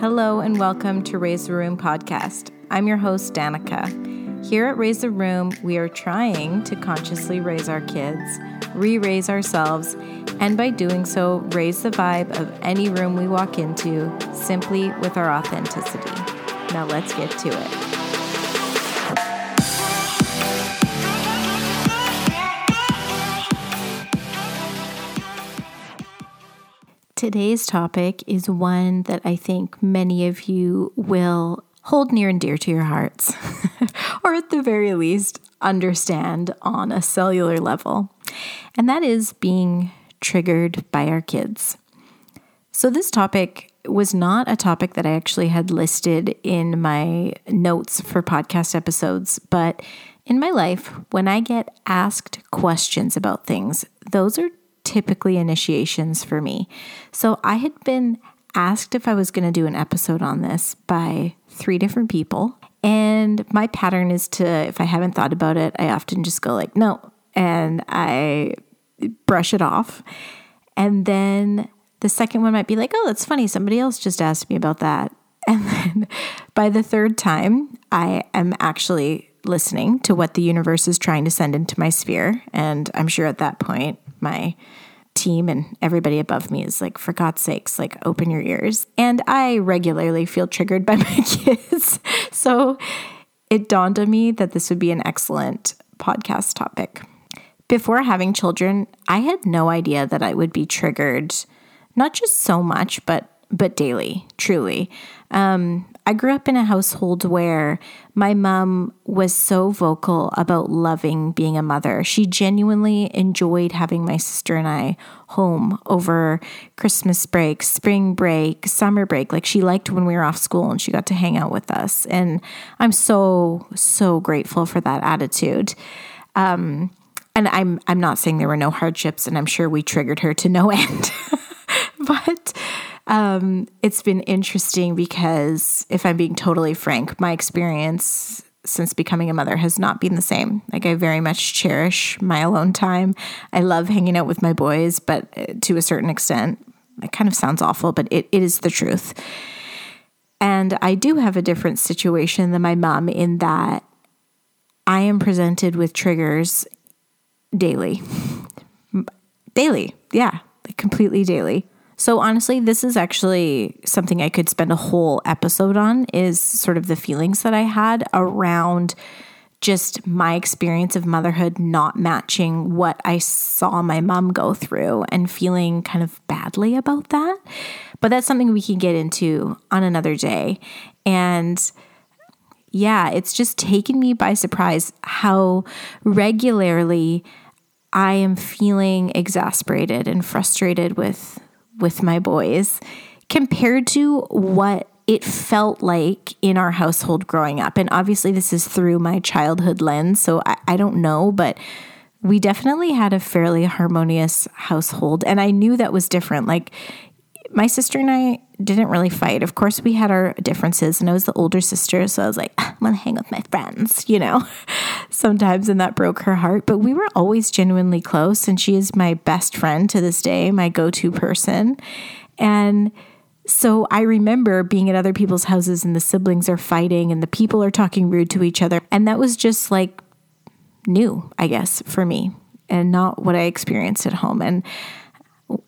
Hello and welcome to Raise the Room podcast. I'm your host, Danica. Here at Raise the Room, we are trying to consciously raise our kids, re raise ourselves, and by doing so, raise the vibe of any room we walk into simply with our authenticity. Now let's get to it. Today's topic is one that I think many of you will hold near and dear to your hearts, or at the very least, understand on a cellular level, and that is being triggered by our kids. So, this topic was not a topic that I actually had listed in my notes for podcast episodes, but in my life, when I get asked questions about things, those are typically initiations for me. So I had been asked if I was going to do an episode on this by three different people. And my pattern is to, if I haven't thought about it, I often just go like, no, and I brush it off. And then the second one might be like, oh, that's funny. Somebody else just asked me about that. And then by the third time, I am actually listening to what the universe is trying to send into my sphere. And I'm sure at that point, my team and everybody above me is like, for God's sakes, like open your ears. And I regularly feel triggered by my kids. so it dawned on me that this would be an excellent podcast topic. Before having children, I had no idea that I would be triggered, not just so much, but but daily, truly. Um, I grew up in a household where my mom was so vocal about loving being a mother. She genuinely enjoyed having my sister and I home over Christmas break, spring break, summer break. Like she liked when we were off school and she got to hang out with us. And I'm so, so grateful for that attitude. Um, and I'm I'm not saying there were no hardships, and I'm sure we triggered her to no end. but um, it's been interesting because, if I'm being totally frank, my experience since becoming a mother has not been the same. Like, I very much cherish my alone time. I love hanging out with my boys, but uh, to a certain extent, it kind of sounds awful, but it, it is the truth. And I do have a different situation than my mom in that I am presented with triggers daily. daily. Yeah, like completely daily. So honestly, this is actually something I could spend a whole episode on is sort of the feelings that I had around just my experience of motherhood not matching what I saw my mom go through and feeling kind of badly about that. But that's something we can get into on another day. And yeah, it's just taken me by surprise how regularly I am feeling exasperated and frustrated with with my boys compared to what it felt like in our household growing up. And obviously, this is through my childhood lens, so I, I, don't know, but we definitely had a fairly harmonious household. And I knew that was different. Like, my sister and I didn't really fight. Of course, we had our differences, and I was the older sister, so I was like, ah, I'm gonna hang with my friends, you know, sometimes, and that broke her heart. But we were always genuinely close, and she is my best friend to this day, my go to person. And so I remember being at other people's houses, and the siblings are fighting, and the people are talking rude to each other. And that was just like new, I guess, for me, and not what I experienced at home. And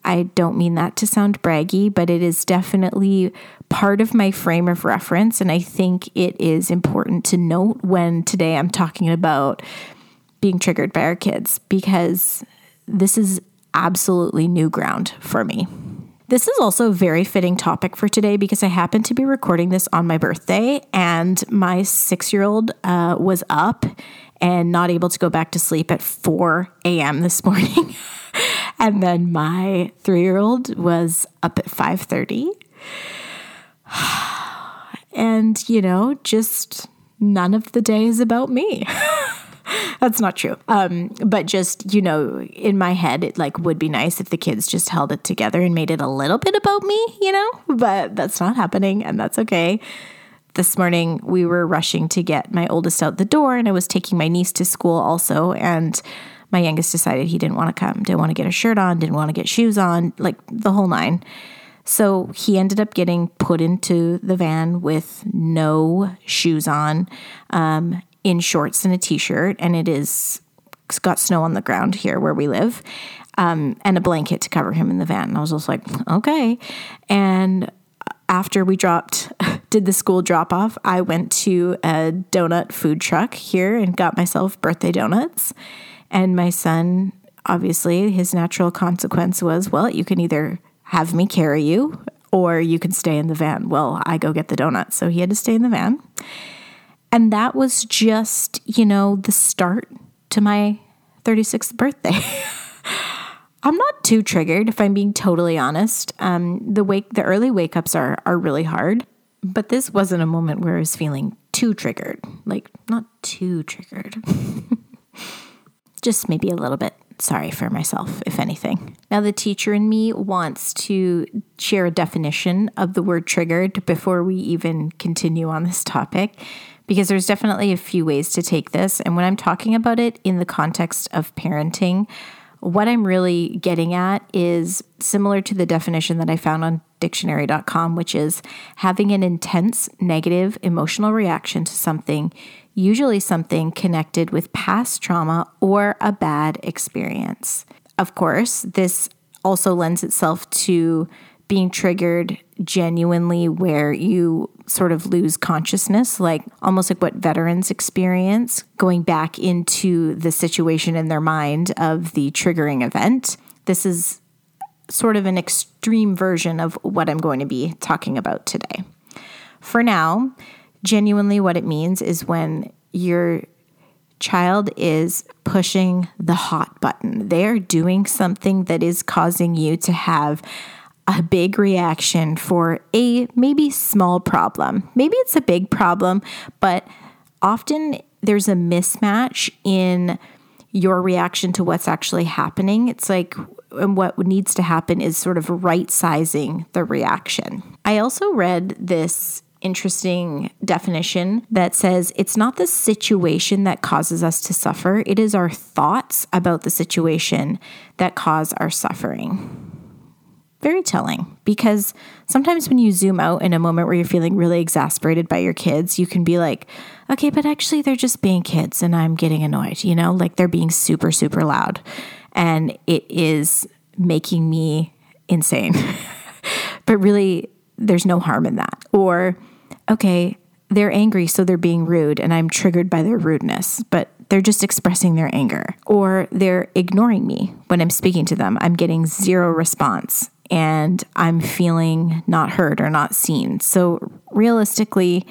I don't mean that to sound braggy, but it is definitely part of my frame of reference. And I think it is important to note when today I'm talking about being triggered by our kids because this is absolutely new ground for me. This is also a very fitting topic for today because I happen to be recording this on my birthday, and my six year old uh, was up and not able to go back to sleep at 4 a.m. this morning. and then my three-year-old was up at 5:30. and you know, just none of the day is about me. That's not true. Um, but just, you know, in my head, it like would be nice if the kids just held it together and made it a little bit about me, you know, but that's not happening and that's okay. This morning we were rushing to get my oldest out the door and I was taking my niece to school also. And my youngest decided he didn't want to come, didn't want to get a shirt on, didn't want to get shoes on, like the whole nine. So he ended up getting put into the van with no shoes on, um, in shorts and a t shirt, and it is it's got snow on the ground here where we live, um, and a blanket to cover him in the van. And I was just like, okay. And after we dropped, did the school drop off, I went to a donut food truck here and got myself birthday donuts. And my son, obviously, his natural consequence was, well, you can either have me carry you or you can stay in the van. Well, I go get the donuts. So he had to stay in the van. And that was just, you know, the start to my 36th birthday. I'm not too triggered if I'm being totally honest. Um, the wake the early wake ups are are really hard, but this wasn't a moment where I was feeling too triggered. Like not too triggered. Just maybe a little bit sorry for myself, if anything. Now, the teacher in me wants to share a definition of the word triggered before we even continue on this topic because there's definitely a few ways to take this. And when I'm talking about it in the context of parenting, what I'm really getting at is similar to the definition that I found on dictionary.com, which is having an intense negative emotional reaction to something, usually something connected with past trauma or a bad experience. Of course, this also lends itself to being triggered genuinely where you sort of lose consciousness, like almost like what veterans experience, going back into the situation in their mind of the triggering event. This is sort of an extreme version of what I'm going to be talking about today. For now, genuinely, what it means is when your child is pushing the hot button, they're doing something that is causing you to have a big reaction for a maybe small problem. Maybe it's a big problem, but often there's a mismatch in your reaction to what's actually happening. It's like, and what needs to happen is sort of right sizing the reaction. I also read this interesting definition that says it's not the situation that causes us to suffer, it is our thoughts about the situation that cause our suffering very telling because sometimes when you zoom out in a moment where you're feeling really exasperated by your kids, you can be like, okay, but actually they're just being kids and I'm getting annoyed, you know, like they're being super, super loud. And it is making me insane. but really, there's no harm in that. Or, okay, they're angry, so they're being rude, and I'm triggered by their rudeness, but they're just expressing their anger. Or they're ignoring me when I'm speaking to them. I'm getting zero response and I'm feeling not heard or not seen. So, realistically,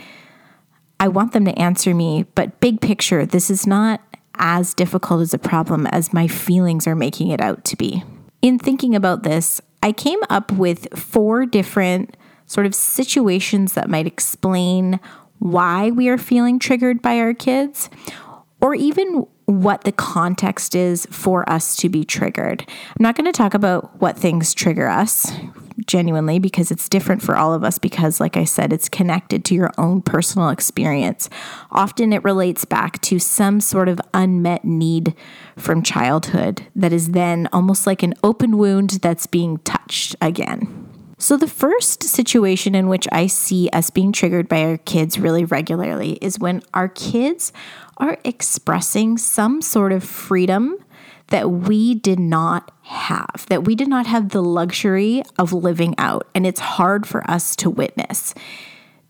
I want them to answer me, but big picture, this is not as difficult as a problem as my feelings are making it out to be. In thinking about this, I came up with four different sort of situations that might explain why we are feeling triggered by our kids, or even what the context is for us to be triggered. I'm not going to talk about what things trigger us genuinely because it's different for all of us because like I said it's connected to your own personal experience. Often it relates back to some sort of unmet need from childhood that is then almost like an open wound that's being touched again. So, the first situation in which I see us being triggered by our kids really regularly is when our kids are expressing some sort of freedom that we did not have, that we did not have the luxury of living out. And it's hard for us to witness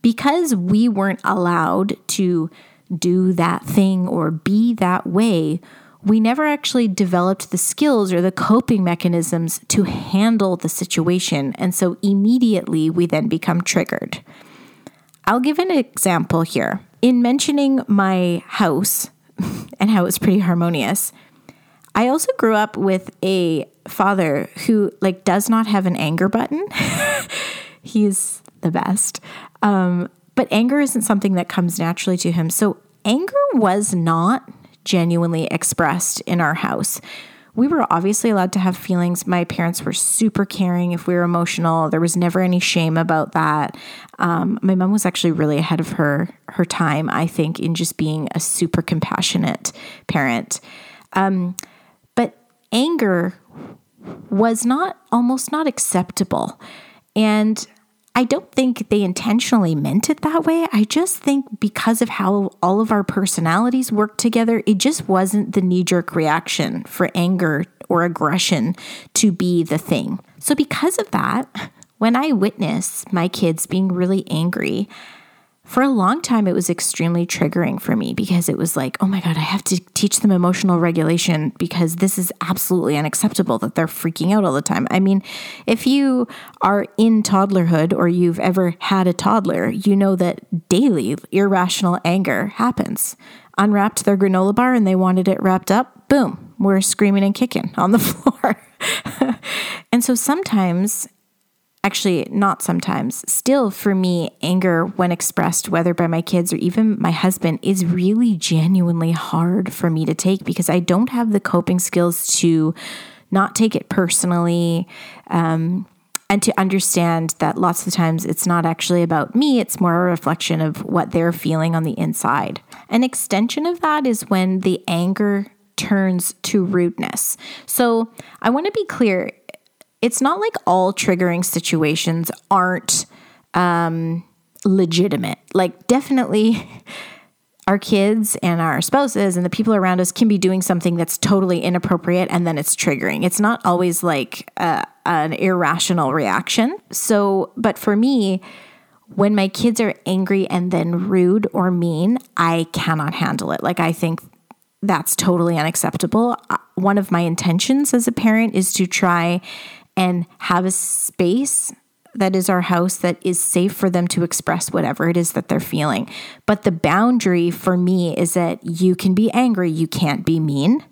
because we weren't allowed to do that thing or be that way. We never actually developed the skills or the coping mechanisms to handle the situation. And so immediately we then become triggered. I'll give an example here in mentioning my house and how it's pretty harmonious, I also grew up with a father who like does not have an anger button. He's the best. Um, but anger isn't something that comes naturally to him. So anger was not genuinely expressed in our house we were obviously allowed to have feelings. My parents were super caring if we were emotional. There was never any shame about that. Um, my mom was actually really ahead of her her time, I think, in just being a super compassionate parent. Um, but anger was not almost not acceptable. And I don't think they intentionally meant it that way. I just think because of how all of our personalities work together, it just wasn't the knee jerk reaction for anger or aggression to be the thing. So, because of that, when I witness my kids being really angry, for a long time, it was extremely triggering for me because it was like, oh my God, I have to teach them emotional regulation because this is absolutely unacceptable that they're freaking out all the time. I mean, if you are in toddlerhood or you've ever had a toddler, you know that daily irrational anger happens. Unwrapped their granola bar and they wanted it wrapped up, boom, we're screaming and kicking on the floor. and so sometimes actually not sometimes. Still for me anger when expressed whether by my kids or even my husband is really genuinely hard for me to take because i don't have the coping skills to not take it personally um, and to understand that lots of times it's not actually about me it's more a reflection of what they're feeling on the inside. An extension of that is when the anger turns to rudeness. So i want to be clear it's not like all triggering situations aren't um, legitimate. Like, definitely. Our kids and our spouses and the people around us can be doing something that's totally inappropriate and then it's triggering. It's not always like a, an irrational reaction. So, but for me, when my kids are angry and then rude or mean, I cannot handle it. Like, I think that's totally unacceptable. Uh, one of my intentions as a parent is to try and have a space that is our house that is safe for them to express whatever it is that they're feeling. But the boundary for me is that you can be angry, you can't be mean.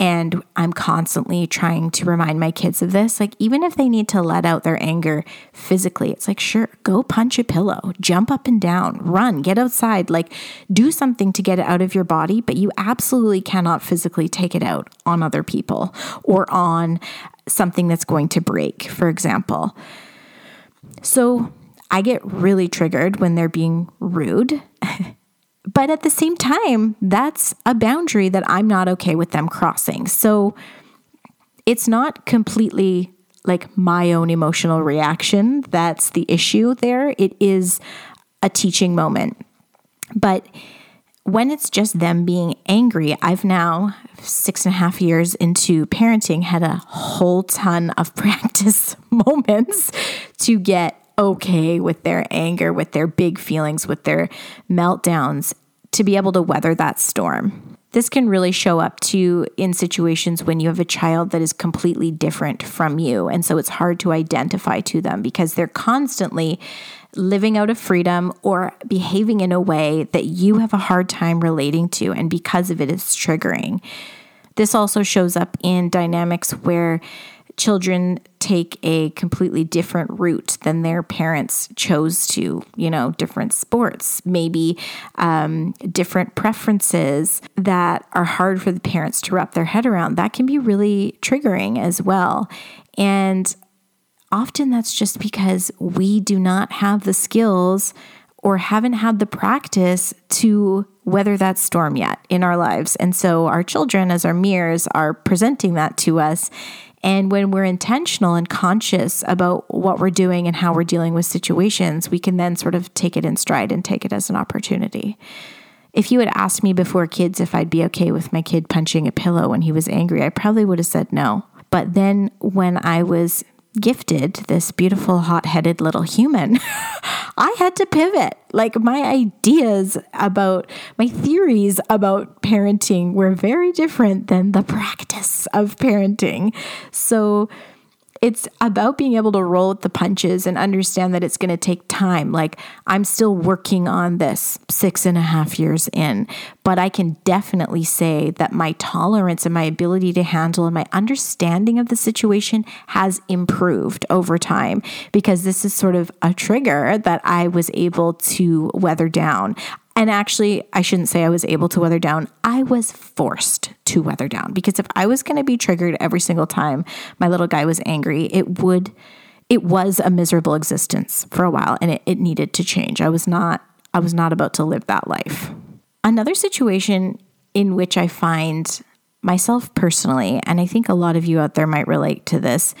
And I'm constantly trying to remind my kids of this. Like, even if they need to let out their anger physically, it's like, sure, go punch a pillow, jump up and down, run, get outside, like, do something to get it out of your body. But you absolutely cannot physically take it out on other people or on something that's going to break, for example. So I get really triggered when they're being rude. but at the same time, that's a boundary that I'm not okay with them crossing. So it's not completely like my own emotional reaction that's the issue there. It is a teaching moment. But when it's just them being angry, I've now, six and a half years into parenting, had a whole ton of practice moments to get okay with their anger, with their big feelings, with their meltdowns, to be able to weather that storm. This can really show up too in situations when you have a child that is completely different from you. And so it's hard to identify to them because they're constantly living out of freedom or behaving in a way that you have a hard time relating to. And because of it, it's triggering. This also shows up in dynamics where children take a completely different route than their parents chose to, you know, different sports, maybe um, different preferences that are hard for the parents to wrap their head around. That can be really triggering as well. And often that's just because we do not have the skills or haven't had the practice to weather that storm yet in our lives. And so our children, as our mirrors, are presenting that to us. And when we're intentional and conscious about what we're doing and how we're dealing with situations, we can then sort of take it in stride and take it as an opportunity. If you had asked me before kids if I'd be okay with my kid punching a pillow when he was angry, I probably would have said no. But then when I was gifted this beautiful, hot headed little human, I had to pivot. Like my ideas about my theories about parenting were very different than the practice of parenting. So, it's about being able to roll with the punches and understand that it's going to take time. Like, I'm still working on this six and a half years in, but I can definitely say that my tolerance and my ability to handle and my understanding of the situation has improved over time because this is sort of a trigger that I was able to weather down. And actually, I shouldn't say I was able to weather down. I was forced to weather down because if I was going to be triggered every single time my little guy was angry, it would, it was a miserable existence for a while and it, it needed to change. I was not, I was not about to live that life. Another situation in which I find myself personally, and I think a lot of you out there might relate to this,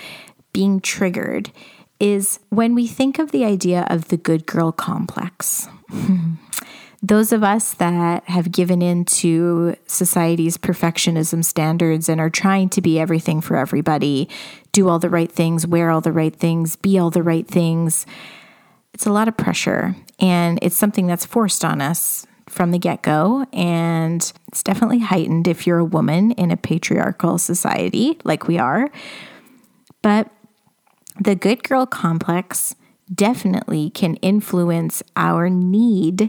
being triggered is when we think of the idea of the good girl complex. Those of us that have given in to society's perfectionism standards and are trying to be everything for everybody, do all the right things, wear all the right things, be all the right things, it's a lot of pressure. And it's something that's forced on us from the get go. And it's definitely heightened if you're a woman in a patriarchal society like we are. But the good girl complex definitely can influence our need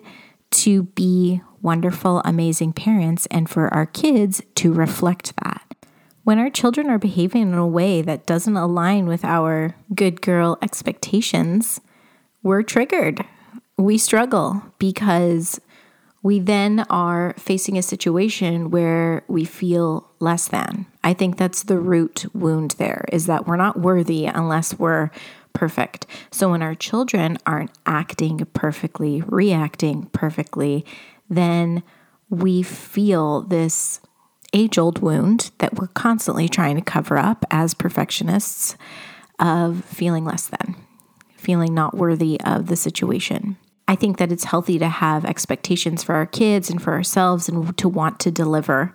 to be wonderful, amazing parents and for our kids to reflect that. When our children are behaving in a way that doesn't align with our good girl expectations, we're triggered. We struggle because we then are facing a situation where we feel less than. I think that's the root wound there is that we're not worthy unless we're perfect. So when our children aren't acting perfectly, reacting perfectly, then we feel this age old wound that we're constantly trying to cover up as perfectionists of feeling less than, feeling not worthy of the situation. I think that it's healthy to have expectations for our kids and for ourselves and to want to deliver.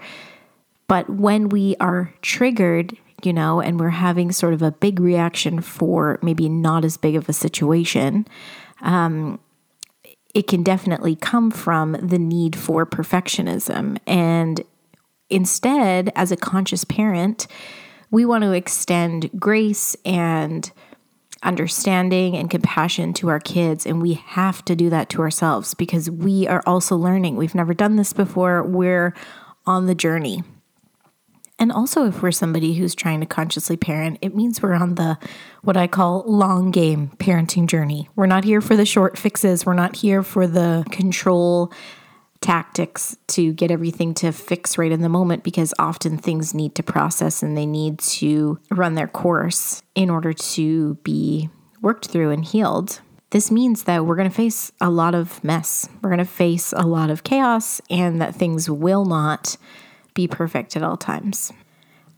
But when we are triggered, you know, and we're having sort of a big reaction for maybe not as big of a situation, um, it can definitely come from the need for perfectionism. And instead, as a conscious parent, we want to extend grace and understanding and compassion to our kids. And we have to do that to ourselves because we are also learning. We've never done this before. We're on the journey. And also, if we're somebody who's trying to consciously parent, it means we're on the what I call long game parenting journey. We're not here for the short fixes, we're not here for the control tactics to get everything to fix right in the moment because often things need to process and they need to run their course in order to be worked through and healed. This means that we're going to face a lot of mess. We're going to face a lot of chaos and that things will not be perfect at all times.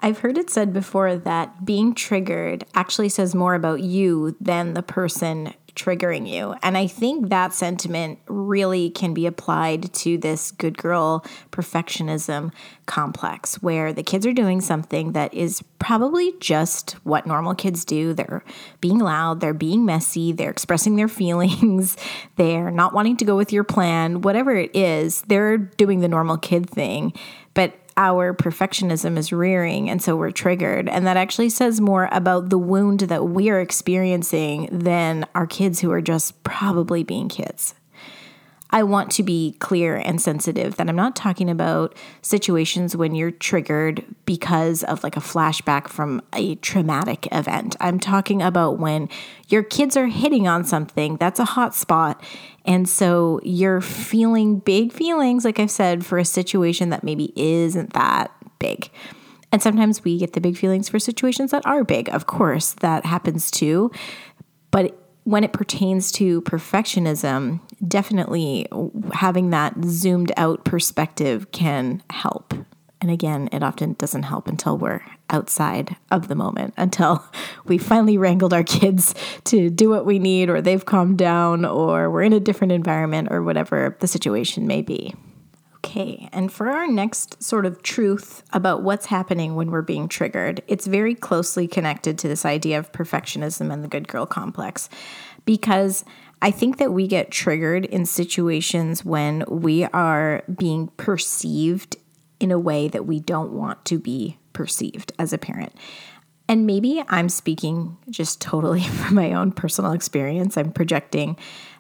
I've heard it said before that being triggered actually says more about you than the person triggering you. And I think that sentiment really can be applied to this good girl perfectionism complex where the kids are doing something that is probably just what normal kids do. They're being loud, they're being messy, they're expressing their feelings, they're not wanting to go with your plan, whatever it is, they're doing the normal kid thing. But our perfectionism is rearing and so we're triggered. And that actually says more about the wound that we are experiencing than our kids who are just probably being kids. I want to be clear and sensitive that I'm not talking about situations when you're triggered because of like a flashback from a traumatic event. I'm talking about when your kids are hitting on something that's a hot spot. And so you're feeling big feelings, like I've said, for a situation that maybe isn't that big. And sometimes we get the big feelings for situations that are big. Of course, that happens too. But when it pertains to perfectionism, definitely having that zoomed out perspective can help. And again, it often doesn't help until we're outside of the moment, until we finally wrangled our kids to do what we need, or they've calmed down, or we're in a different environment, or whatever the situation may be. Okay, and for our next sort of truth about what's happening when we're being triggered, it's very closely connected to this idea of perfectionism and the good girl complex because I think that we get triggered in situations when we are being perceived in a way that we don't want to be perceived as a parent. And maybe I'm speaking just totally from my own personal experience. I'm projecting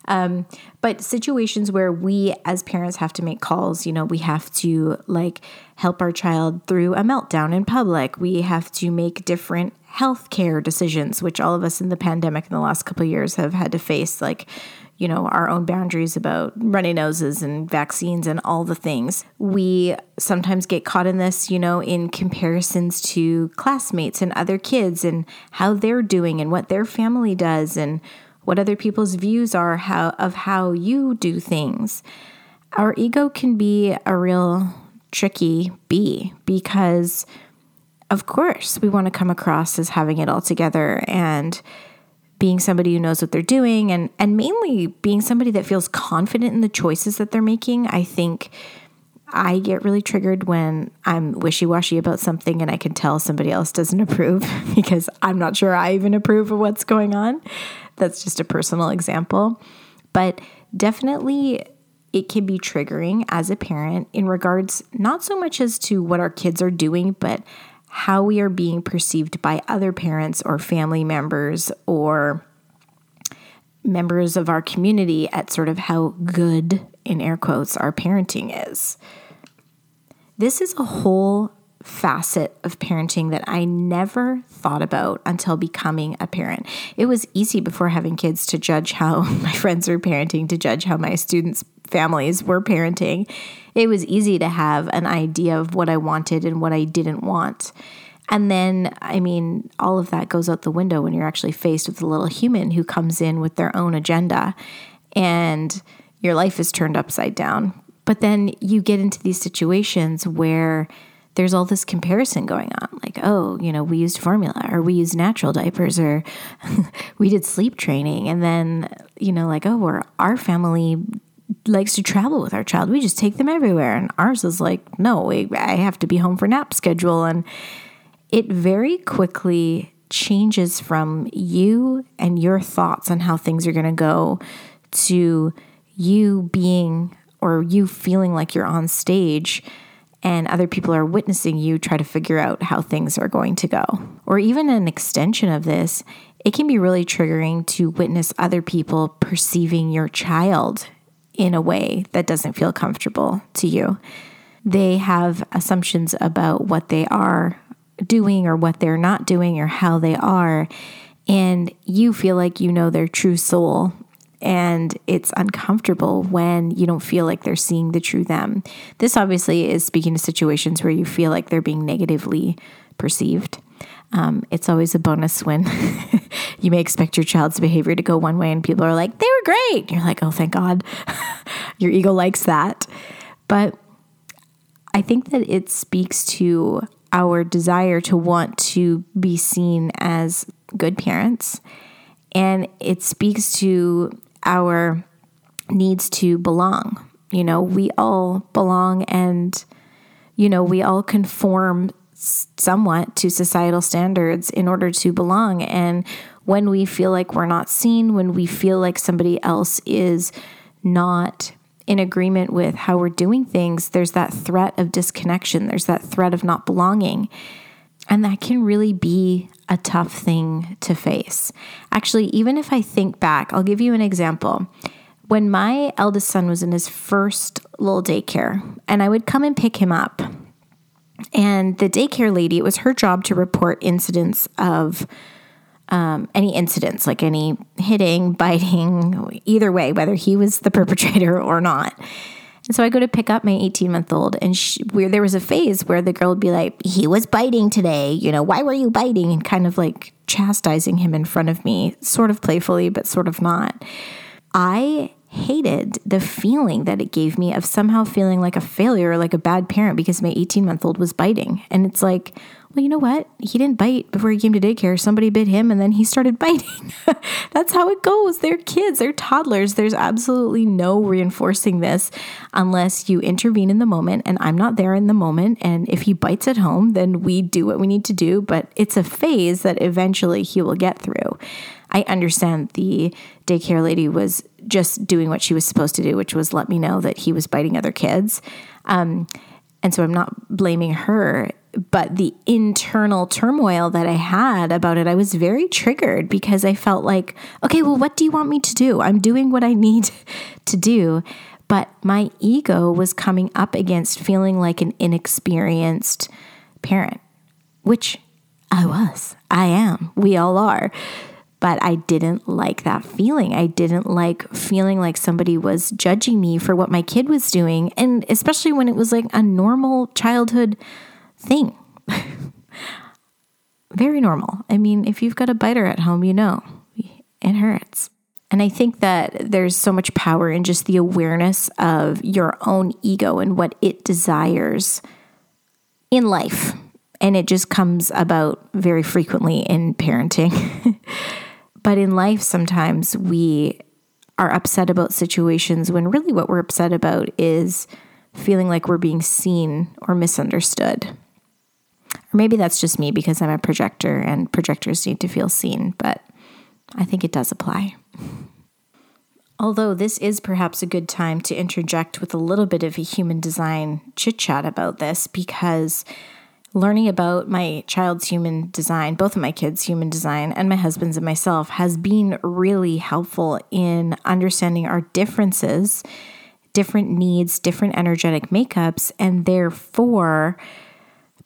um, but situations where we as parents have to make calls, you know, we have to like help our child through a meltdown in public. We have to make different healthcare decisions, which all of us in the pandemic in the last couple years have had to face, like, you know, our own boundaries about runny noses and vaccines and all the things. We sometimes get caught in this, you know, in comparisons to classmates and other kids and how they're doing and what their family does and what other people's views are how of how you do things. Our ego can be a real tricky bee because of course we want to come across as having it all together and being somebody who knows what they're doing and and mainly being somebody that feels confident in the choices that they're making. I think I get really triggered when I'm wishy-washy about something and I can tell somebody else doesn't approve because I'm not sure I even approve of what's going on. That's just a personal example. But definitely it can be triggering as a parent in regards not so much as to what our kids are doing, but how we are being perceived by other parents or family members or members of our community at sort of how good, in air quotes, our parenting is. This is a whole facet of parenting that I never thought about until becoming a parent. It was easy before having kids to judge how my friends were parenting, to judge how my students' families were parenting. It was easy to have an idea of what I wanted and what I didn't want. And then, I mean, all of that goes out the window when you're actually faced with a little human who comes in with their own agenda and your life is turned upside down. But then you get into these situations where there's all this comparison going on. Like oh you know we used formula or we used natural diapers or we did sleep training. And then you know like oh we're our family likes to travel with our child. We just take them everywhere. And ours is like no we, i have to be home for nap schedule. And it very quickly changes from you and your thoughts on how things are going to go to you being or you feeling like you're on stage and other people are witnessing you try to figure out how things are going to go. Or even an extension of this, it can be really triggering to witness other people perceiving your child in a way that doesn't feel comfortable to you. They have assumptions about what they are doing or what they're not doing or how they are. And you feel like you know their true soul and it's uncomfortable when you don't feel like they're seeing the true them. This obviously is speaking to situations where you feel like they're being negatively perceived. Um, it's always a bonus when you may expect your child's behavior to go one way and people are like, they were great. You're like, oh, thank God. your ego likes that. But I think that it speaks to our desire to want to be seen as good parents. And it speaks to our needs to belong. You know, we all belong and, you know, we all conform somewhat to societal standards in order to belong. And when we feel like we're not seen, when we feel like somebody else is not in agreement with how we're doing things, there's that threat of disconnection, there's that threat of not belonging. And that can really be a tough thing to face. Actually, even if I think back, I'll give you an example. When my eldest son was in his first little daycare, and I would come and pick him up, and the daycare lady, it was her job to report incidents of um, any incidents, like any hitting, biting, either way, whether he was the perpetrator or not. And so I go to pick up my 18 month old, and she, where there was a phase where the girl would be like, "He was biting today. You know, why were you biting?" And kind of like chastising him in front of me, sort of playfully, but sort of not. I hated the feeling that it gave me of somehow feeling like a failure or like a bad parent because my 18 month old was biting. And it's like, well, you know what? He didn't bite before he came to daycare. Somebody bit him and then he started biting. That's how it goes. They're kids, they're toddlers. There's absolutely no reinforcing this unless you intervene in the moment. And I'm not there in the moment. And if he bites at home, then we do what we need to do. But it's a phase that eventually he will get through. I understand the daycare lady was just doing what she was supposed to do, which was let me know that he was biting other kids. Um, and so I'm not blaming her but the internal turmoil that I had about it, I was very triggered because I felt like, okay, well, what do you want me to do? I'm doing what I need to do. But my ego was coming up against feeling like an inexperienced parent, which I was. I am. We all are. But I didn't like that feeling. I didn't like feeling like somebody was judging me for what my kid was doing. And especially when it was like a normal childhood thing. Very normal. I mean, if you've got a biter at home, you know it hurts. And I think that there's so much power in just the awareness of your own ego and what it desires in life. And it just comes about very frequently in parenting. But in life, sometimes we are upset about situations when really what we're upset about is feeling like we're being seen or misunderstood. Or maybe that's just me because I'm a projector and projectors need to feel seen, but I think it does apply. Although this is perhaps a good time to interject with a little bit of a human design chit chat about this because learning about my child's human design, both of my kids' human design, and my husband's and myself has been really helpful in understanding our differences, different needs, different energetic makeups, and therefore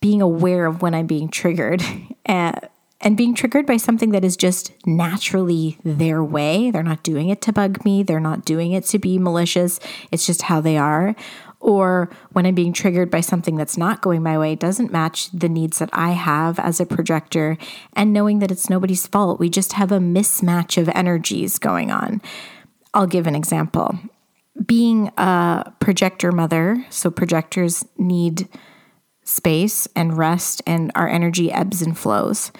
being aware of when I'm being triggered. Eh, and being triggered by something that is just naturally their way. They're not doing it to bug me, they're not doing it to be malicious. It's just how they are or when I'm being triggered by something that's not going my way doesn't match the needs that I have as a projector, and knowing that it's nobody's fault. We just have a mismatch of energies going on. I'll give an example. Being a projector mother, so projectors need space and rest, and our energy ebbs and flows.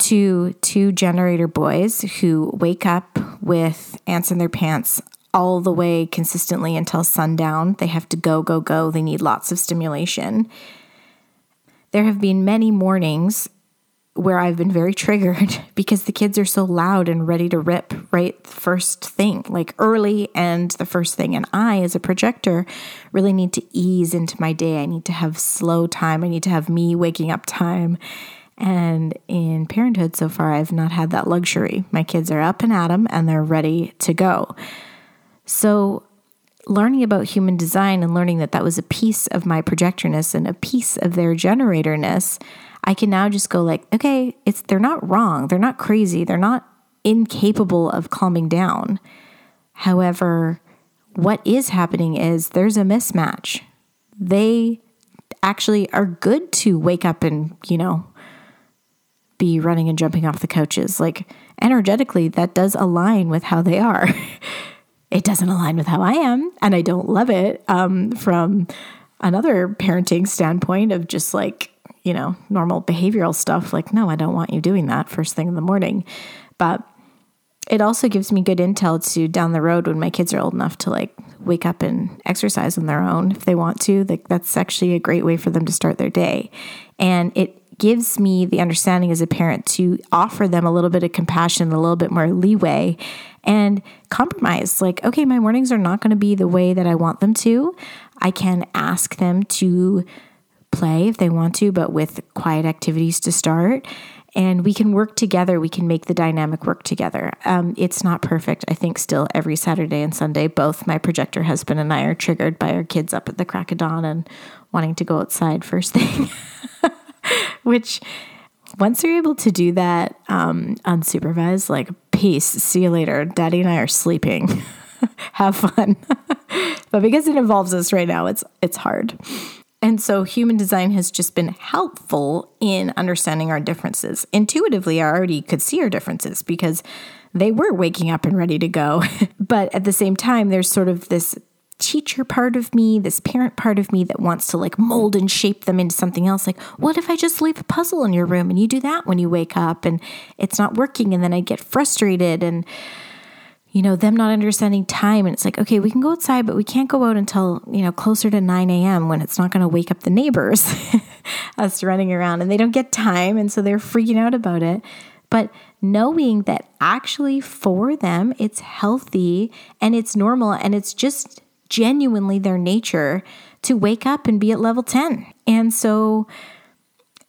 To two generator boys who wake up with ants in their pants all the way consistently until sundown. They have to go, go, go. They need lots of stimulation. There have been many mornings where I've been very triggered because the kids are so loud and ready to rip right first thing, like early and the first thing. And I, as a projector, really need to ease into my day. I need to have slow time. I need to have me waking up time. And in parenthood so far, I've not had that luxury. My kids are up and at 'em and they're ready to go. So, learning about human design and learning that that was a piece of my projectorness and a piece of their generatorness, I can now just go like, okay, it's they're not wrong, they're not crazy, they're not incapable of calming down. However, what is happening is there's a mismatch. They actually are good to wake up and, you know, be running and jumping off the couches. Like energetically, that does align with how they are. it doesn't align with how I am, and I don't love it um, from another parenting standpoint of just like, you know, normal behavioral stuff. Like, no, I don't want you doing that first thing in the morning. But it also gives me good intel to down the road when my kids are old enough to like wake up and exercise on their own if they want to. Like, that's actually a great way for them to start their day. And it gives me the understanding as a parent to offer them a little bit of compassion, a little bit more leeway and compromise. Like, okay, my mornings are not going to be the way that I want them to. I can ask them to play if they want to, but with quiet activities to start. And we can work together. We can make the dynamic work together. Um, it's not perfect. I think still every Saturday and Sunday, both my projector husband and I are triggered by our kids up at the crack of dawn and wanting to go outside first thing. Which, once you're able to do that um, unsupervised, like, peace, see you later. Daddy and I are sleeping. Have fun. but because it involves us right now, it's it's hard. And so human design has just been helpful in understanding our differences. Intuitively, I already could see our differences because they were waking up and ready to go. but at the same time, there's sort of this teacher part of me, this parent part of me that wants to like mold and shape them into something else. Like, what if I just leave a puzzle in your room and you do that when you wake up and it's not working? And then I get frustrated and, you know, them not understanding time. And it's like, okay, we can go outside, but we can't go out until, you know, closer to 9 a.m. when it's not going to wake up the neighbors, us running around and they don't get time. And so they're freaking out about it. But knowing that actually for them, it's healthy and it's normal and it's just genuinely their nature to wake up and be at level 10. And so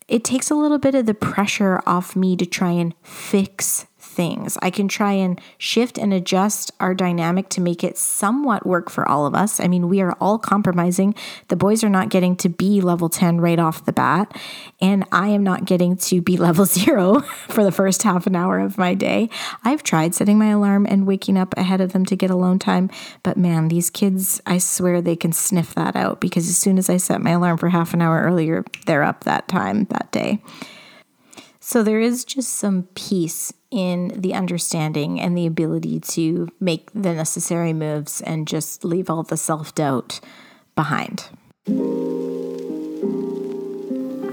it takes a little bit of the pressure off me to try and fix things. I can try and shift and adjust our dynamic to make it somewhat work for all of us. I mean, we are all compromising. The boys are not getting to be level 10 right off the bat, and I am not getting to be level 0 for the first half an hour of my day. I've tried setting my alarm and waking up ahead of them to get alone time, but man, these kids, I swear they can sniff that out because as soon as I set my alarm for half an hour earlier, they're up that time that day. So there is just some peace in the understanding and the ability to make the necessary moves and just leave all the self doubt behind.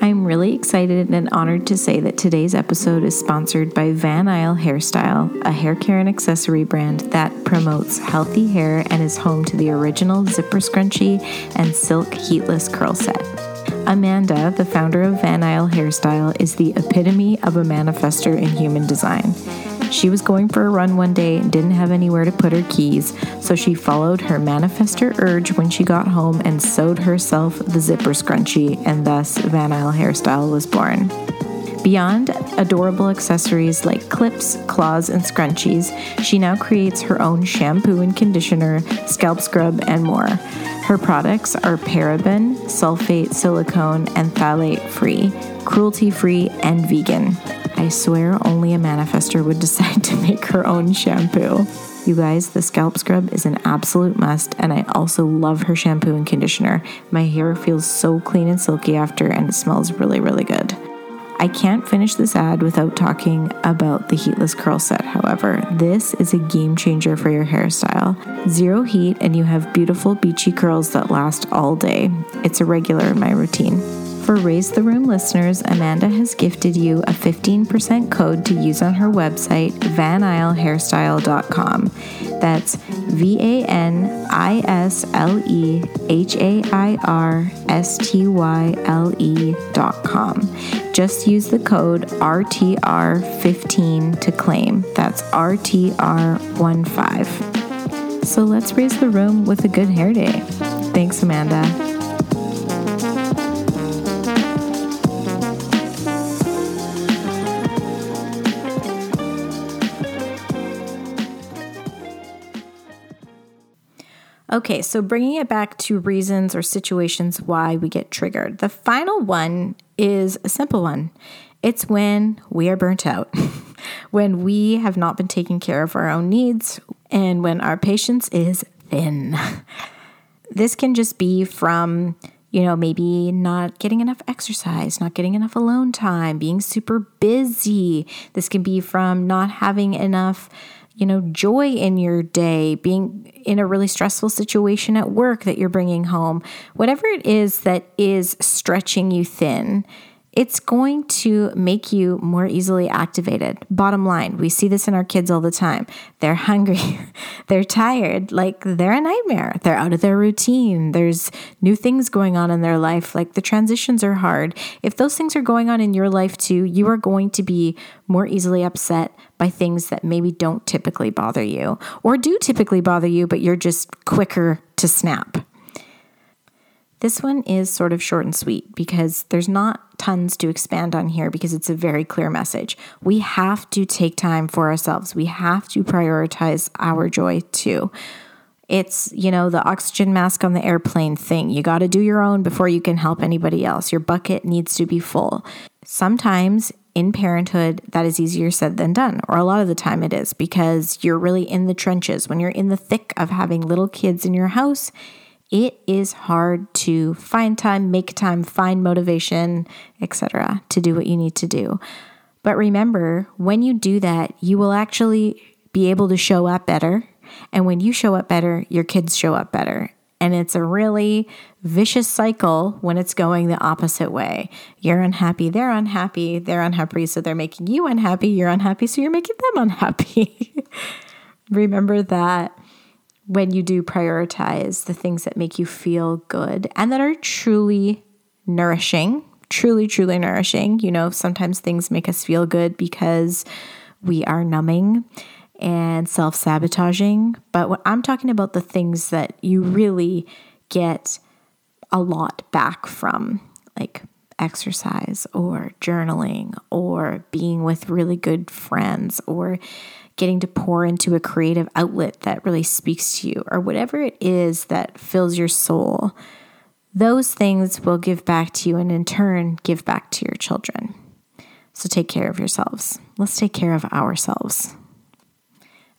I'm really excited and honored to say that today's episode is sponsored by Van Isle Hairstyle, a hair care and accessory brand that promotes healthy hair and is home to the original zipper scrunchie and silk heatless curl set. Amanda, the founder of Van Isle Hairstyle, is the epitome of a manifester in human design. She was going for a run one day and didn't have anywhere to put her keys, so she followed her manifester urge when she got home and sewed herself the zipper scrunchie, and thus Van Isle hairstyle was born. Beyond adorable accessories like clips, claws, and scrunchies, she now creates her own shampoo and conditioner, scalp scrub, and more. Her products are paraben, sulfate, silicone, and phthalate free, cruelty free, and vegan. I swear only a manifester would decide to make her own shampoo. You guys, the scalp scrub is an absolute must, and I also love her shampoo and conditioner. My hair feels so clean and silky after, and it smells really, really good. I can't finish this ad without talking about the heatless curl set, however. This is a game changer for your hairstyle. Zero heat, and you have beautiful beachy curls that last all day. It's a regular in my routine. For Raise the Room listeners, Amanda has gifted you a 15% code to use on her website, vanislehairstyle.com. That's V A N I S L E H A I R S T Y L E.com. Just use the code RTR15 to claim. That's RTR15. So let's raise the room with a good hair day. Thanks, Amanda. Okay, so bringing it back to reasons or situations why we get triggered. The final one is a simple one it's when we are burnt out, when we have not been taking care of our own needs, and when our patience is thin. This can just be from you know, maybe not getting enough exercise, not getting enough alone time, being super busy. This can be from not having enough you know, joy in your day, being in a really stressful situation at work that you're bringing home, whatever it is that is stretching you thin, it's going to make you more easily activated. Bottom line, we see this in our kids all the time. They're hungry, they're tired, like they're a nightmare. They're out of their routine. There's new things going on in their life, like the transitions are hard. If those things are going on in your life too, you are going to be more easily upset by things that maybe don't typically bother you or do typically bother you, but you're just quicker to snap. This one is sort of short and sweet because there's not tons to expand on here because it's a very clear message. We have to take time for ourselves. We have to prioritize our joy too. It's, you know, the oxygen mask on the airplane thing. You got to do your own before you can help anybody else. Your bucket needs to be full. Sometimes in parenthood, that is easier said than done, or a lot of the time it is because you're really in the trenches. When you're in the thick of having little kids in your house, it is hard to find time, make time, find motivation, etc., to do what you need to do. But remember, when you do that, you will actually be able to show up better. And when you show up better, your kids show up better. And it's a really vicious cycle when it's going the opposite way. You're unhappy, they're unhappy, they're unhappy, so they're making you unhappy, you're unhappy, so you're making them unhappy. Remember that when you do prioritize the things that make you feel good and that are truly nourishing, truly, truly nourishing. You know, sometimes things make us feel good because we are numbing and self sabotaging. But what I'm talking about the things that you really get a lot back from, like exercise or journaling or being with really good friends or getting to pour into a creative outlet that really speaks to you, or whatever it is that fills your soul, those things will give back to you and in turn give back to your children. So take care of yourselves. Let's take care of ourselves.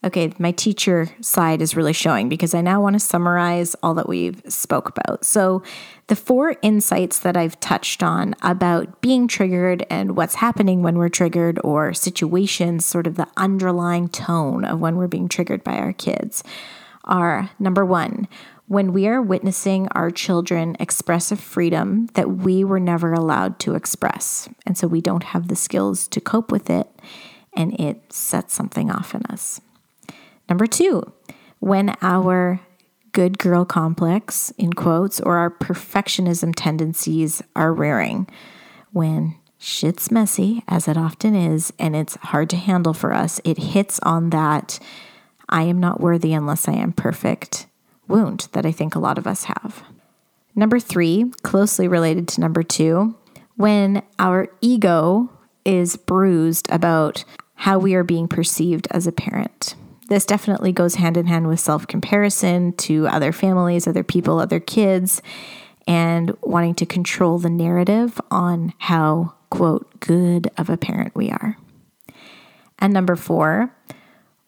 Okay, my teacher side is really showing because I now want to summarize all that we've spoke about. So, the four insights that I've touched on about being triggered and what's happening when we're triggered or situations, sort of the underlying tone of when we're being triggered by our kids are number 1, when we are witnessing our children express a freedom that we were never allowed to express. And so we don't have the skills to cope with it, and it sets something off in us. Number two, when our good girl complex, in quotes, or our perfectionism tendencies are rearing, when shit's messy, as it often is, and it's hard to handle for us, it hits on that I am not worthy unless I am perfect wound that I think a lot of us have. Number three, closely related to number two, when our ego is bruised about how we are being perceived as a parent. This definitely goes hand in hand with self comparison to other families, other people, other kids, and wanting to control the narrative on how, quote, good of a parent we are. And number four,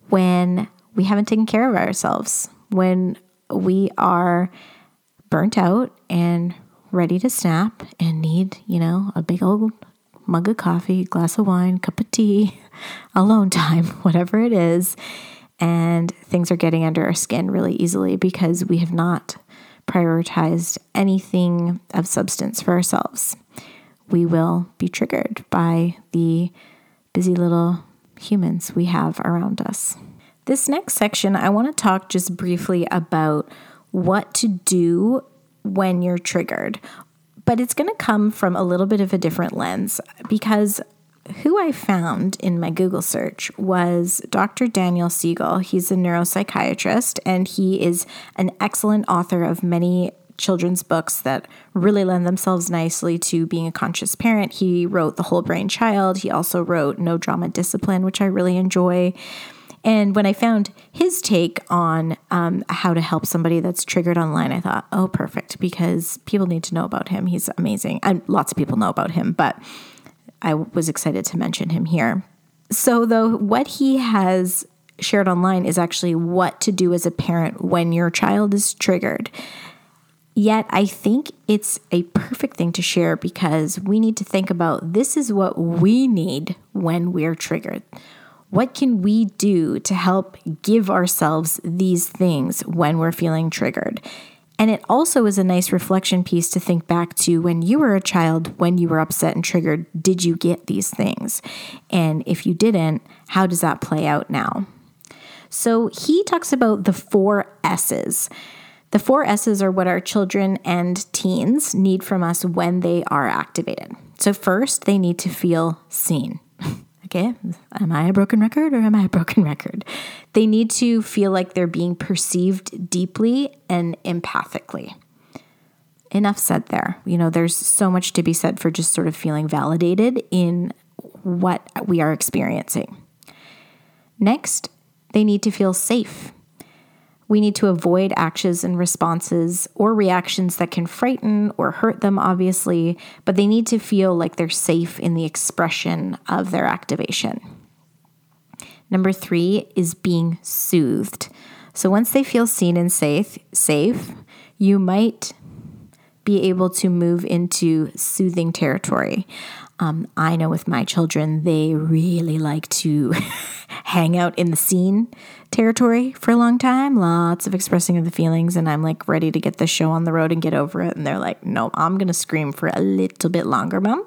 when we haven't taken care of ourselves, when we are burnt out and ready to snap and need, you know, a big old mug of coffee, glass of wine, cup of tea, alone time, whatever it is. And things are getting under our skin really easily because we have not prioritized anything of substance for ourselves. We will be triggered by the busy little humans we have around us. This next section, I want to talk just briefly about what to do when you're triggered, but it's going to come from a little bit of a different lens because who I found in my Google search was Dr. Daniel Siegel. He's a neuropsychiatrist and he is an excellent author of many children's books that really lend themselves nicely to being a conscious parent. He wrote The Whole Brain Child. He also wrote No Drama Discipline, which I really enjoy. And when I found his take on um, how to help somebody that's triggered online, I thought, oh, perfect, because people need to know about him. He's amazing. And lots of people know about him, but I was excited to mention him here. So, though, what he has shared online is actually what to do as a parent when your child is triggered. Yet, I think it's a perfect thing to share because we need to think about this is what we need when we're triggered. What can we do to help give ourselves these things when we're feeling triggered? And it also is a nice reflection piece to think back to when you were a child, when you were upset and triggered, did you get these things? And if you didn't, how does that play out now? So he talks about the four S's. The four S's are what our children and teens need from us when they are activated. So, first, they need to feel seen. Okay, am I a broken record or am I a broken record? They need to feel like they're being perceived deeply and empathically. Enough said there. You know, there's so much to be said for just sort of feeling validated in what we are experiencing. Next, they need to feel safe we need to avoid actions and responses or reactions that can frighten or hurt them, obviously, but they need to feel like they're safe in the expression of their activation. Number three is being soothed. So once they feel seen and safe, safe, you might be able to move into soothing territory. Um, I know with my children, they really like to hang out in the seen territory for a long time, lots of expressing of the feelings. And I'm like ready to get the show on the road and get over it. And they're like, no, I'm going to scream for a little bit longer, mom.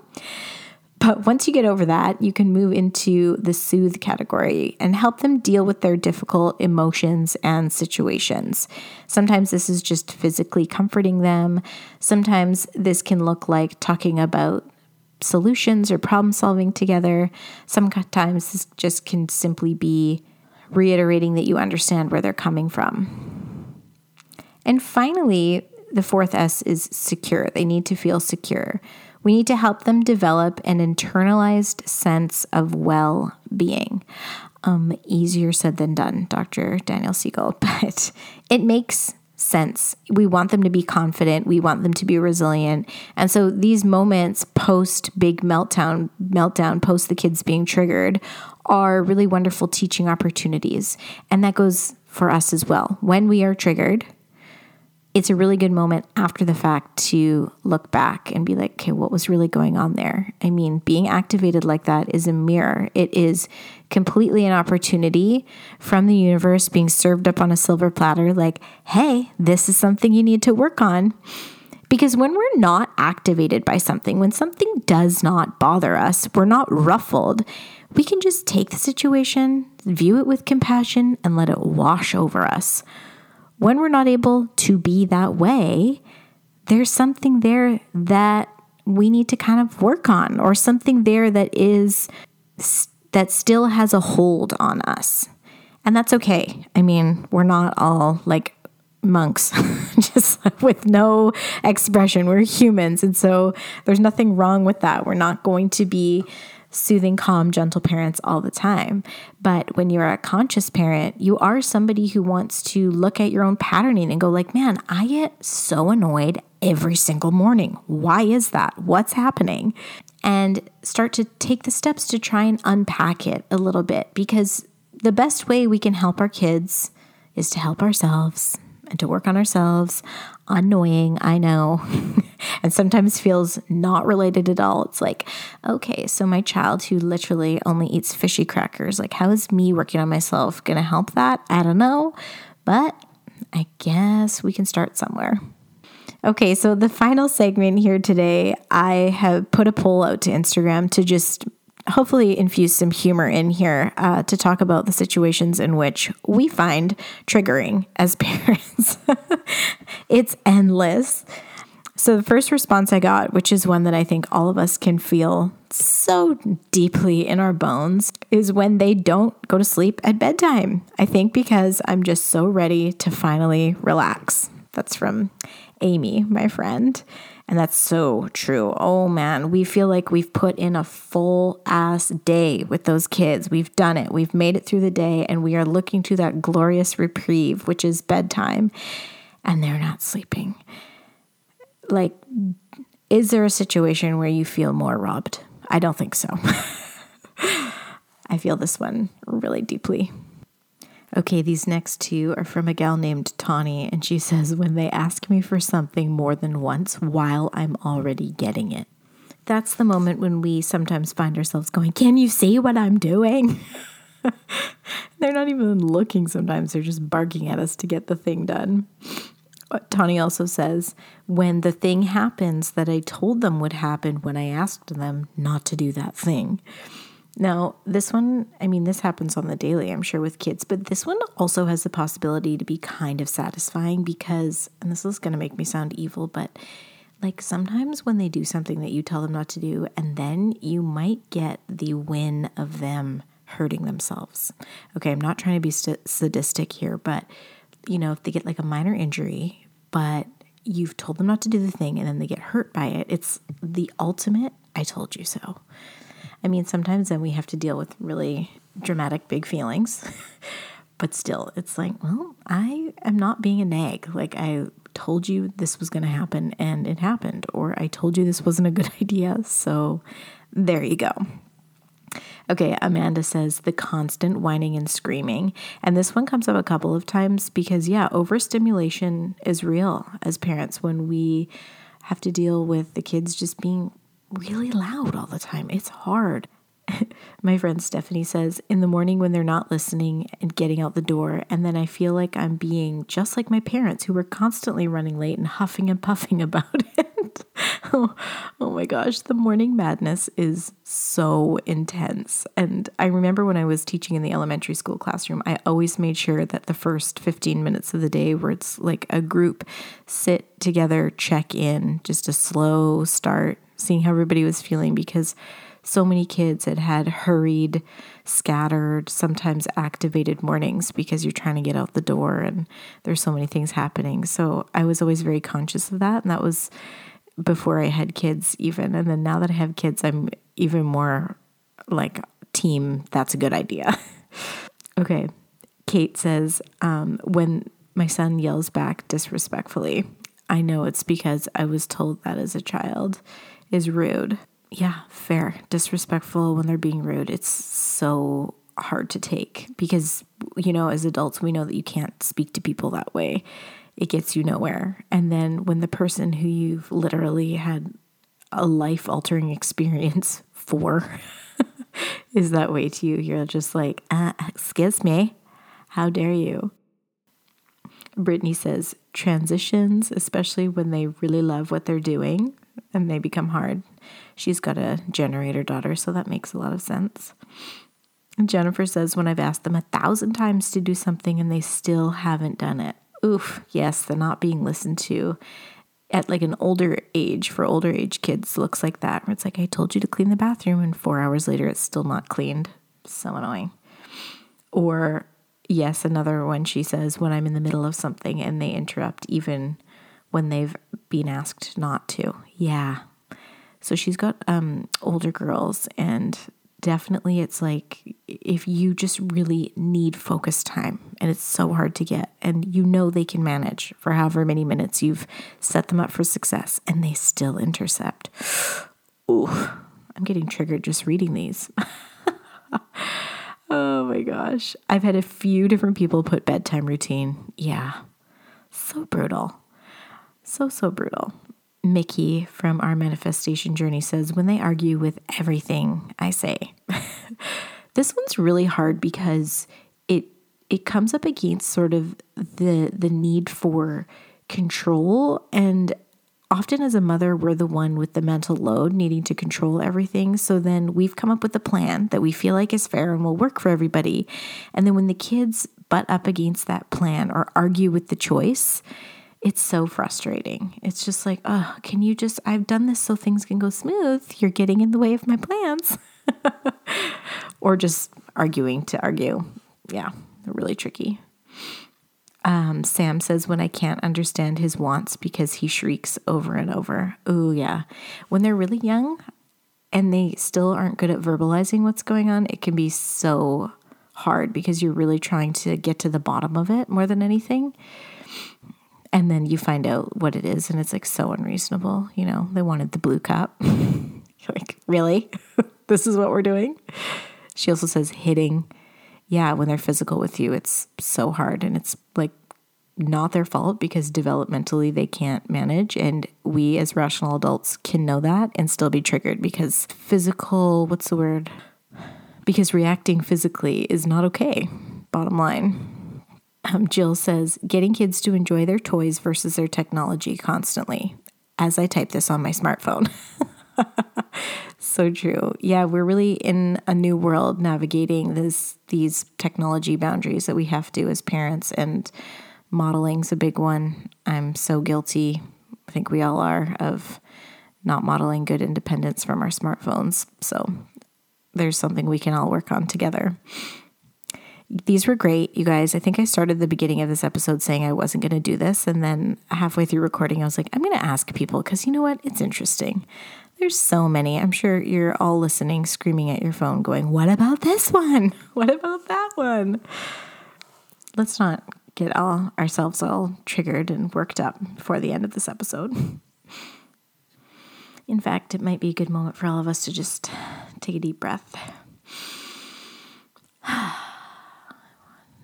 But once you get over that, you can move into the soothe category and help them deal with their difficult emotions and situations. Sometimes this is just physically comforting them. Sometimes this can look like talking about solutions or problem solving together. Sometimes this just can simply be reiterating that you understand where they're coming from. And finally, the fourth S is secure. They need to feel secure. We need to help them develop an internalized sense of well being. Um, easier said than done, Dr. Daniel Siegel, but it makes sense. We want them to be confident, we want them to be resilient. And so these moments post big meltdown, meltdown post the kids being triggered are really wonderful teaching opportunities. And that goes for us as well. When we are triggered, it's a really good moment after the fact to look back and be like, okay, what was really going on there? I mean, being activated like that is a mirror. It is completely an opportunity from the universe being served up on a silver platter, like, hey, this is something you need to work on. Because when we're not activated by something, when something does not bother us, we're not ruffled, we can just take the situation, view it with compassion, and let it wash over us when we're not able to be that way, there's something there that we need to kind of work on or something there that is that still has a hold on us. And that's okay. I mean, we're not all like monks just with no expression. We're humans. And so there's nothing wrong with that. We're not going to be soothing, calm, gentle parents all the time. But when you're a conscious parent, you are somebody who wants to look at your own patterning and go like, "Man, I get so annoyed every single morning. Why is that? What's happening?" And start to take the steps to try and unpack it a little bit because the best way we can help our kids is to help ourselves and to work on ourselves. Annoying, I know. and sometimes feels not related at all. It's like, okay, so my child who literally only eats fishy crackers, like, how is me working on myself going to help that? I don't know. But I guess we can start somewhere. Okay, so the final segment here today, I have put a poll out to Instagram to just hopefully infuse some humor in here uh, to talk about the situations in which we find triggering as parents. it's endless. So, the first response I got, which is one that I think all of us can feel so deeply in our bones, is when they don't go to sleep at bedtime. I think because I'm just so ready to finally relax. That's from Amy, my friend. And that's so true. Oh man, we feel like we've put in a full ass day with those kids. We've done it. We've made it through the day and we are looking to that glorious reprieve, which is bedtime, and they're not sleeping. Like, is there a situation where you feel more robbed? I don't think so. I feel this one really deeply. Okay, these next two are from a gal named Tawny, and she says, When they ask me for something more than once while I'm already getting it. That's the moment when we sometimes find ourselves going, Can you see what I'm doing? they're not even looking sometimes, they're just barking at us to get the thing done. Tawny also says, When the thing happens that I told them would happen when I asked them not to do that thing. Now, this one, I mean, this happens on the daily, I'm sure, with kids, but this one also has the possibility to be kind of satisfying because, and this is going to make me sound evil, but like sometimes when they do something that you tell them not to do, and then you might get the win of them hurting themselves. Okay, I'm not trying to be st- sadistic here, but you know, if they get like a minor injury, but you've told them not to do the thing and then they get hurt by it, it's the ultimate I told you so. I mean, sometimes then we have to deal with really dramatic, big feelings. but still, it's like, well, I am not being a nag. Like, I told you this was going to happen and it happened, or I told you this wasn't a good idea. So there you go. Okay, Amanda says the constant whining and screaming. And this one comes up a couple of times because, yeah, overstimulation is real as parents when we have to deal with the kids just being really loud all the time. It's hard. My friend Stephanie says, in the morning when they're not listening and getting out the door, and then I feel like I'm being just like my parents who were constantly running late and huffing and puffing about it. oh, oh my gosh, the morning madness is so intense. And I remember when I was teaching in the elementary school classroom, I always made sure that the first 15 minutes of the day, where it's like a group sit together, check in, just a slow start seeing how everybody was feeling because so many kids had had hurried, scattered, sometimes activated mornings because you're trying to get out the door and there's so many things happening. So I was always very conscious of that. And that was before I had kids, even. And then now that I have kids, I'm even more like, team, that's a good idea. okay. Kate says, um, when my son yells back disrespectfully, I know it's because I was told that as a child is rude. Yeah, fair. Disrespectful when they're being rude. It's so hard to take because, you know, as adults, we know that you can't speak to people that way. it gets you nowhere. And then when the person who you've literally had a life altering experience for is that way to you, you're just like, uh, excuse me, how dare you? Brittany says transitions, especially when they really love what they're doing and they become hard. She's got a generator daughter, so that makes a lot of sense. And Jennifer says, when I've asked them a thousand times to do something and they still haven't done it. Oof, yes, the not being listened to at like an older age for older age kids looks like that. Where it's like, I told you to clean the bathroom, and four hours later, it's still not cleaned. So annoying. Or, yes, another one she says, when I'm in the middle of something and they interrupt, even when they've been asked not to. Yeah. So she's got um, older girls, and definitely it's like if you just really need focus time and it's so hard to get and you know they can manage for however many minutes you've set them up for success and they still intercept. Ooh, I'm getting triggered just reading these. oh my gosh. I've had a few different people put bedtime routine. Yeah. So brutal. So, so brutal. Mickey from our manifestation journey says, when they argue with everything I say. this one's really hard because it it comes up against sort of the the need for control and often as a mother we're the one with the mental load needing to control everything so then we've come up with a plan that we feel like is fair and will work for everybody and then when the kids butt up against that plan or argue with the choice it's so frustrating. It's just like, oh, can you just, I've done this so things can go smooth. You're getting in the way of my plans. or just arguing to argue. Yeah, they're really tricky. Um, Sam says, when I can't understand his wants because he shrieks over and over. Oh, yeah. When they're really young and they still aren't good at verbalizing what's going on, it can be so hard because you're really trying to get to the bottom of it more than anything and then you find out what it is and it's like so unreasonable you know? They wanted the blue cup. Like really? This is what we're doing? She also says hitting. Yeah when they're physical with you it's so hard and it's like not their fault because developmentally they can't manage and we as rational adults can know that and still be triggered because physical what's the word? Because reacting physically is not okay bottom line um, Jill says, getting kids to enjoy their toys versus their technology constantly. As I type this on my smartphone. so true. Yeah, we're really in a new world navigating this these technology boundaries that we have to as parents and modeling's a big one. I'm so guilty. I think we all are of not modeling good independence from our smartphones. So there's something we can all work on together. These were great, you guys. I think I started the beginning of this episode saying I wasn't going to do this. And then halfway through recording, I was like, I'm going to ask people because you know what? It's interesting. There's so many. I'm sure you're all listening, screaming at your phone, going, What about this one? What about that one? Let's not get all ourselves all triggered and worked up before the end of this episode. In fact, it might be a good moment for all of us to just take a deep breath.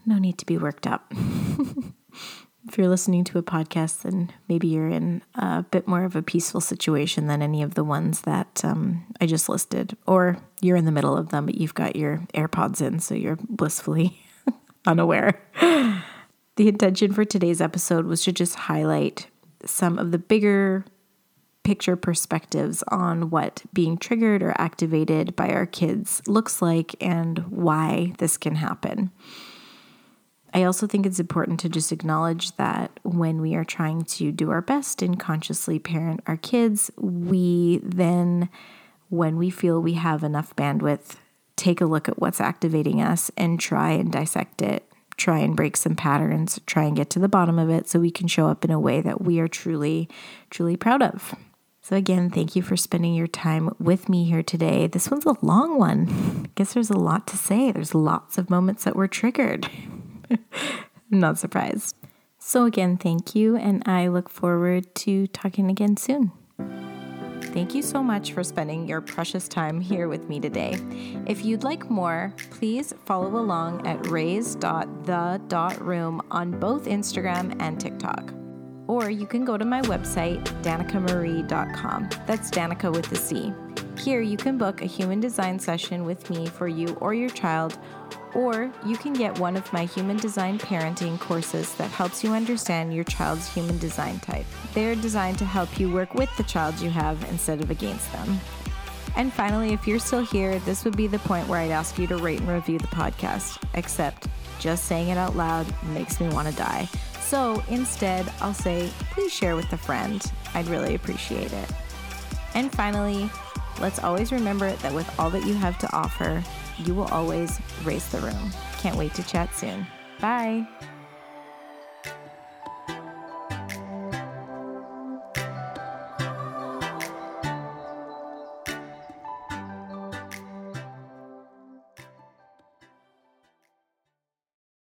no need to be worked up. if you're listening to a podcast, then maybe you're in a bit more of a peaceful situation than any of the ones that um, I just listed, or you're in the middle of them, but you've got your AirPods in, so you're blissfully unaware. the intention for today's episode was to just highlight some of the bigger picture perspectives on what being triggered or activated by our kids looks like and why this can happen. I also think it's important to just acknowledge that when we are trying to do our best and consciously parent our kids, we then, when we feel we have enough bandwidth, take a look at what's activating us and try and dissect it, try and break some patterns, try and get to the bottom of it so we can show up in a way that we are truly, truly proud of. So, again, thank you for spending your time with me here today. This one's a long one. I guess there's a lot to say. There's lots of moments that were triggered. Not surprised. So, again, thank you, and I look forward to talking again soon. Thank you so much for spending your precious time here with me today. If you'd like more, please follow along at raise.the.room on both Instagram and TikTok. or you can go to my website, danicamarie.com. That's Danica with a C. Here, you can book a human design session with me for you or your child, or you can get one of my human design parenting courses that helps you understand your child's human design type. They are designed to help you work with the child you have instead of against them. And finally, if you're still here, this would be the point where I'd ask you to rate and review the podcast, except just saying it out loud makes me want to die. So instead, I'll say, please share with a friend. I'd really appreciate it. And finally, let's always remember that with all that you have to offer, you will always raise the room. Can't wait to chat soon. Bye.